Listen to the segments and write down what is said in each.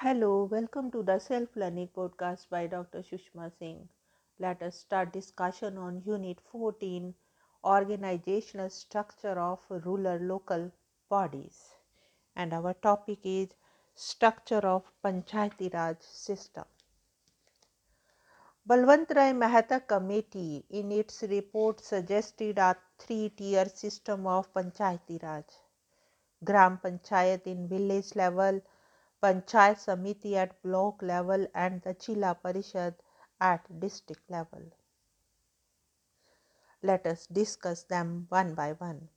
Hello, welcome to the Self Learning Podcast by Dr. Sushma Singh. Let us start discussion on Unit 14 Organizational Structure of Rural Local Bodies. And our topic is Structure of Panchayati Raj System. Balwant Rai Mehta Committee in its report suggested a three tier system of Panchayati Raj. Gram Panchayat in village level Panchayat Samiti at block level and the Jila Parishad at district level. Let us discuss them one by one.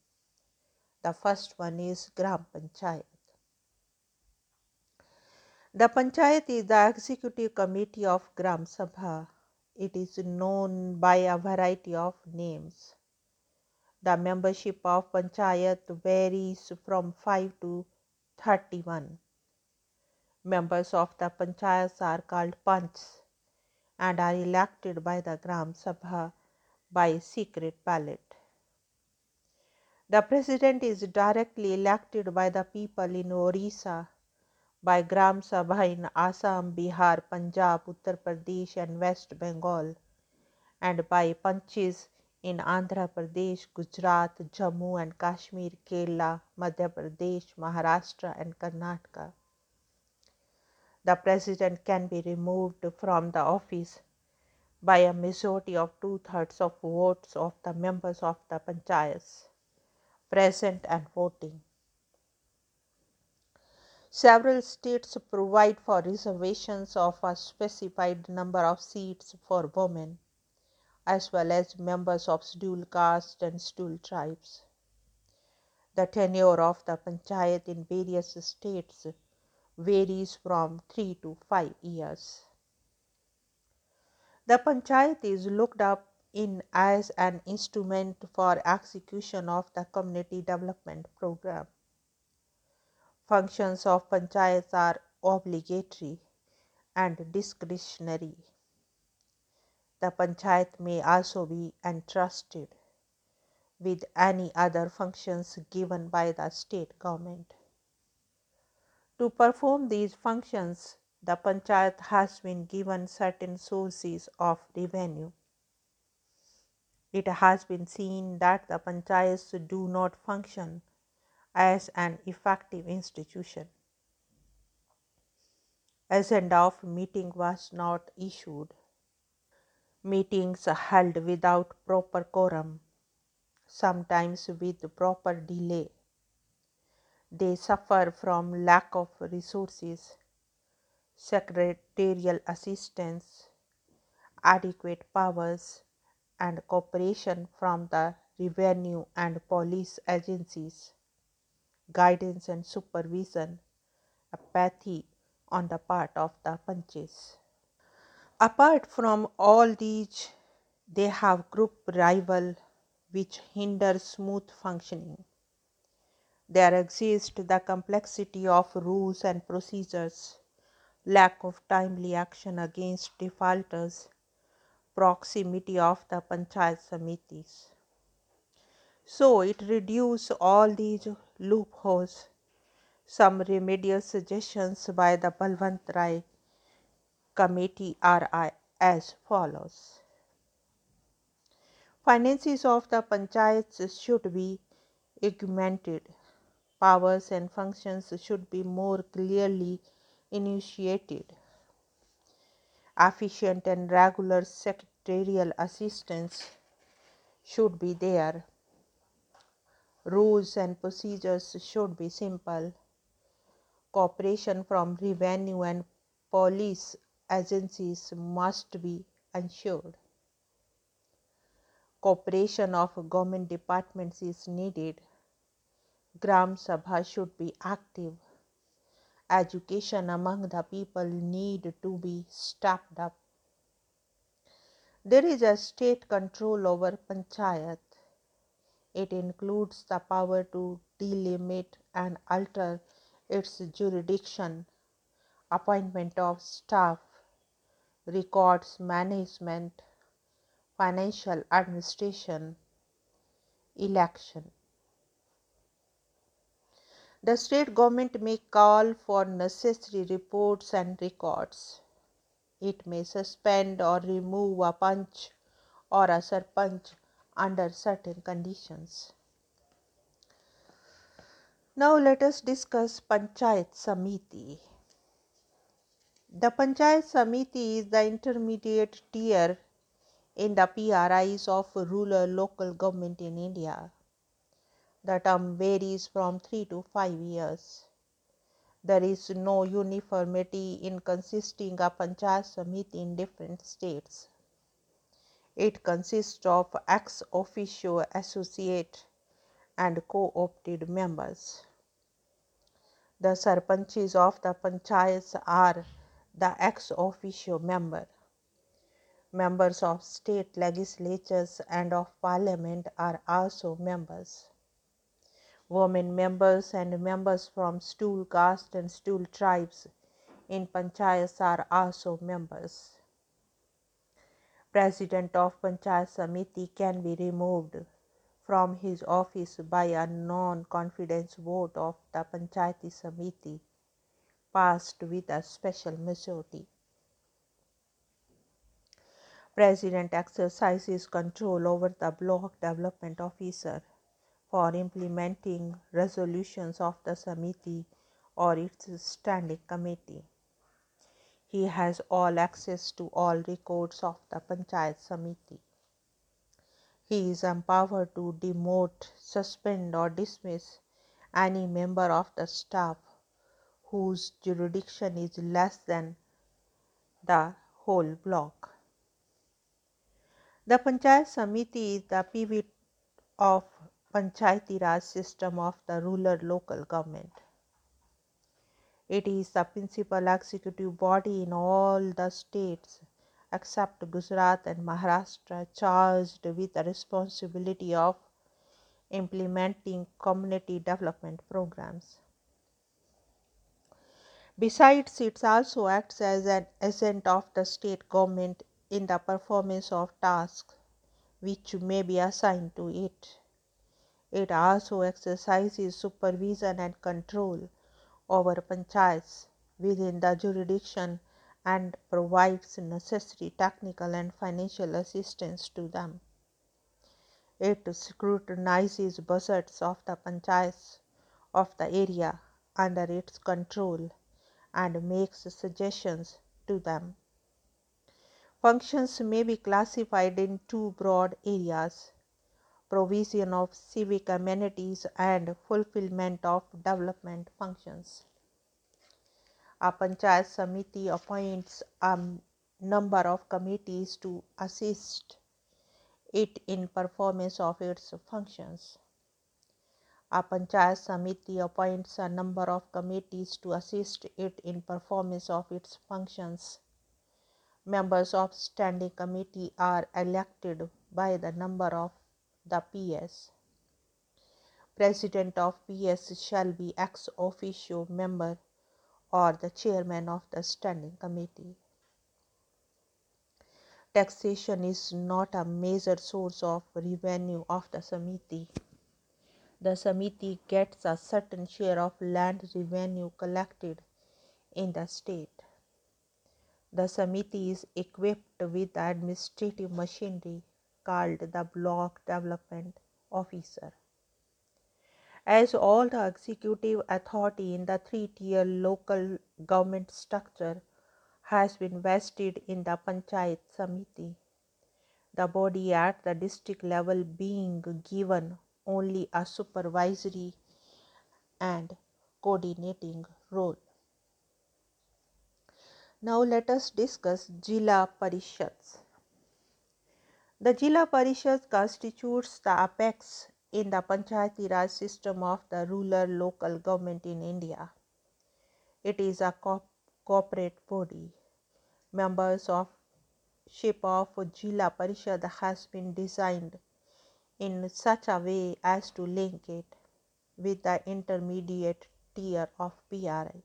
The first one is Gram Panchayat. The Panchayat is the executive committee of Gram Sabha. It is known by a variety of names. The membership of Panchayat varies from 5 to 31. Members of the panchayats are called panchs and are elected by the Gram Sabha by secret ballot. The president is directly elected by the people in Orissa, by Gram Sabha in Assam, Bihar, Punjab, Uttar Pradesh, and West Bengal, and by panchis in Andhra Pradesh, Gujarat, Jammu and Kashmir, Kerala, Madhya Pradesh, Maharashtra, and Karnataka the president can be removed from the office by a majority of two thirds of votes of the members of the panchayats present and voting. Several states provide for reservations of a specified number of seats for women, as well as members of scheduled caste and scheduled tribes. The tenure of the panchayat in various states varies from 3 to 5 years. The panchayat is looked up in as an instrument for execution of the community development program. Functions of panchayats are obligatory and discretionary. The panchayat may also be entrusted with any other functions given by the state government. To perform these functions, the panchayat has been given certain sources of revenue. It has been seen that the panchayats do not function as an effective institution. Agenda of meeting was not issued. Meetings held without proper quorum, sometimes with proper delay they suffer from lack of resources, secretarial assistance, adequate powers, and cooperation from the revenue and police agencies, guidance and supervision, apathy on the part of the panches. Apart from all these, they have group rival which hinders smooth functioning. There exists the complexity of rules and procedures, lack of timely action against defaulters, proximity of the panchayat samitis. So it reduces all these loopholes. Some remedial suggestions by the Balwant Rai committee are uh, as follows. Finances of the panchayats should be augmented powers and functions should be more clearly initiated. Efficient and regular secretarial assistance should be there. Rules and procedures should be simple. Cooperation from revenue and police agencies must be ensured. Cooperation of government departments is needed Gram Sabha should be active. Education among the people need to be stepped up. There is a state control over panchayat. It includes the power to delimit and alter its jurisdiction, appointment of staff, records management, financial administration, election. The state government may call for necessary reports and records. It may suspend or remove a panch or a sarpanch under certain conditions. Now let us discuss Panchayat Samiti. The Panchayat Samiti is the intermediate tier in the PRIs of rural local government in India. The term varies from 3 to 5 years. There is no uniformity in consisting a Panchayat Samiti in different states. It consists of ex officio associate and co opted members. The sarpanchis of the panchayats are the ex officio member. Members of state legislatures and of parliament are also members. Women members and members from stool caste and stool tribes in panchayats are also members. President of Panchayat Samiti can be removed from his office by a non-confidence vote of the Panchayati Samiti passed with a special majority. President exercises control over the block development officer for implementing resolutions of the Samiti or its standing committee. He has all access to all records of the Panchayat Samiti. He is empowered to demote, suspend, or dismiss any member of the staff whose jurisdiction is less than the whole block. The Panchayat Samiti is the pivot of Panchayati Raj system of the rural local government. It is the principal executive body in all the states except Gujarat and Maharashtra, charged with the responsibility of implementing community development programs. Besides, it also acts as an agent of the state government in the performance of tasks which may be assigned to it. It also exercises supervision and control over panchayats within the jurisdiction and provides necessary technical and financial assistance to them. It scrutinizes budgets of the panchayats of the area under its control and makes suggestions to them. Functions may be classified in two broad areas provision of civic amenities and fulfillment of development functions a panchayat samiti appoints a number of committees to assist it in performance of its functions. A panchayat samiti appoints a number of committees to assist it in performance of its functions. Members of standing committee are elected by the number of the PS. President of PS shall be ex officio member or the chairman of the standing committee. Taxation is not a major source of revenue of the Samiti. The Samiti gets a certain share of land revenue collected in the state. The Samiti is equipped with administrative machinery called the Block Development Officer as all the executive authority in the three tier local government structure has been vested in the Panchayat Samiti, the body at the district level being given only a supervisory and coordinating role. Now let us discuss Jila Parishads. The Jila Parishad constitutes the apex in the Panchayati Raj system of the rural local government in India. It is a co- corporate body. Members of ship of Jila Parishad has been designed in such a way as to link it with the intermediate tier of PRI.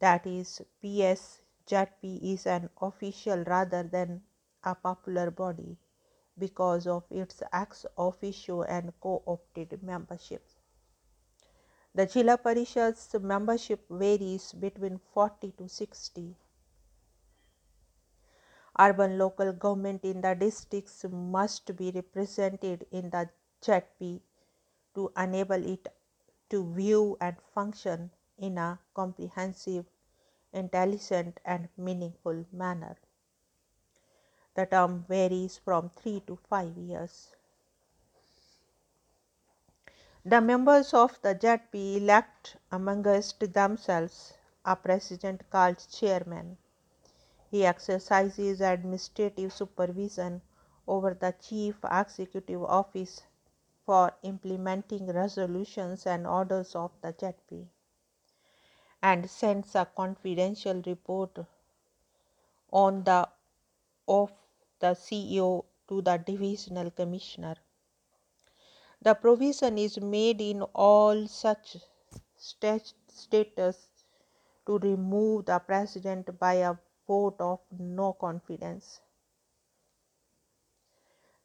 That is, PS ZP is an official rather than a popular body because of its ex officio and co opted membership. The Jila Parishad's membership varies between 40 to 60. Urban local government in the districts must be represented in the ZP to enable it to view and function in a comprehensive, intelligent, and meaningful manner. The term varies from 3 to 5 years. The members of the ZP elect amongst themselves a president called chairman. He exercises administrative supervision over the chief executive office for implementing resolutions and orders of the ZP and sends a confidential report on the of the CEO to the divisional commissioner. The provision is made in all such status to remove the president by a vote of no confidence.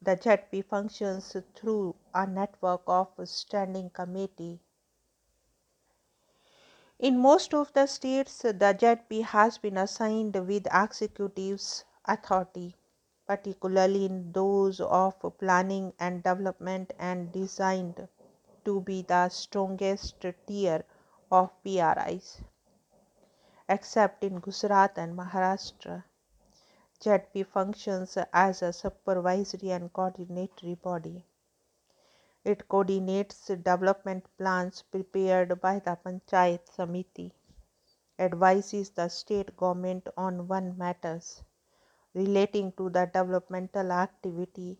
The ZP functions through a network of standing committee. In most of the states, the ZP has been assigned with executives authority particularly in those of planning and development and designed to be the strongest tier of PRIs. Except in Gujarat and Maharashtra, ZP functions as a supervisory and coordinatory body. It coordinates development plans prepared by the Panchayat Samiti, advises the state government on one matters relating to the developmental activity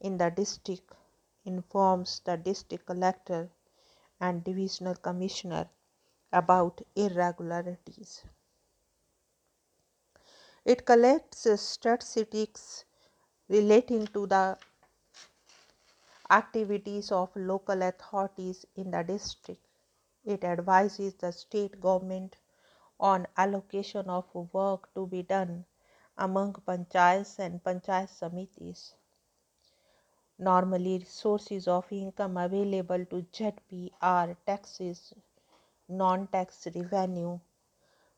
in the district informs the district collector and divisional commissioner about irregularities. It collects statistics relating to the activities of local authorities in the district. It advises the state government on allocation of work to be done among panchayats and panchayat samitis. Normally, sources of income available to ZP are taxes, non-tax revenue,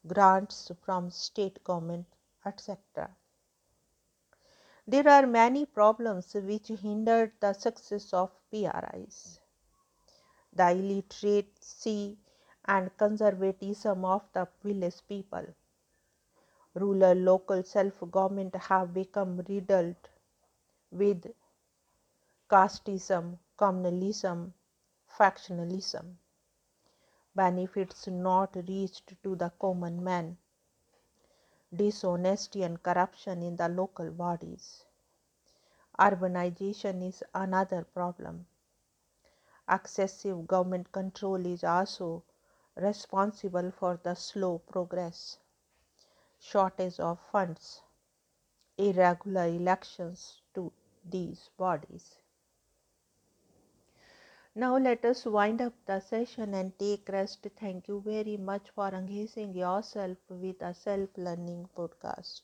grants from state government, etc. There are many problems which hinder the success of PRIs. The illiteracy and conservatism of the village people rural local self-government have become riddled with casteism, communalism, factionalism, benefits not reached to the common man, dishonesty and corruption in the local bodies. Urbanization is another problem. Excessive government control is also responsible for the slow progress shortage of funds, irregular elections to these bodies. Now let us wind up the session and take rest. Thank you very much for engaging yourself with a self-learning podcast.